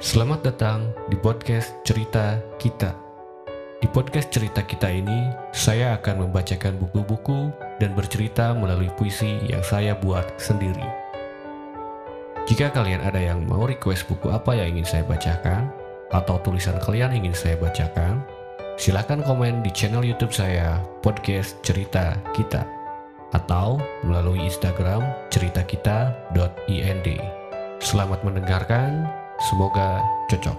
Selamat datang di podcast Cerita Kita. Di podcast Cerita Kita ini, saya akan membacakan buku-buku dan bercerita melalui puisi yang saya buat sendiri. Jika kalian ada yang mau request buku apa yang ingin saya bacakan, atau tulisan kalian ingin saya bacakan, silakan komen di channel YouTube saya, Podcast Cerita Kita, atau melalui Instagram ceritakita.ind. Selamat mendengarkan, semoga cocok.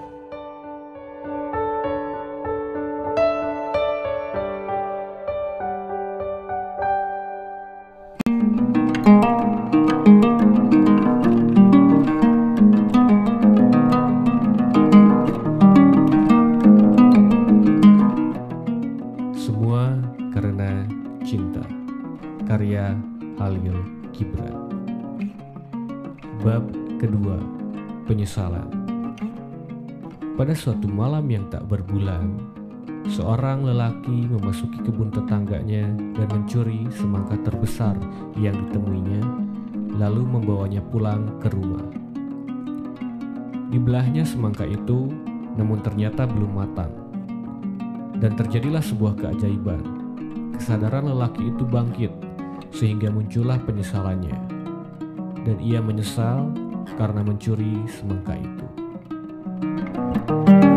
Semua karena cinta. Karya Halil Gibran. Bab kedua, penyesalan. Pada suatu malam yang tak berbulan, seorang lelaki memasuki kebun tetangganya dan mencuri semangka terbesar yang ditemuinya, lalu membawanya pulang ke rumah. Dibelahnya semangka itu, namun ternyata belum matang. Dan terjadilah sebuah keajaiban. Kesadaran lelaki itu bangkit, sehingga muncullah penyesalannya. Dan ia menyesal karena mencuri semangka itu. Thank you.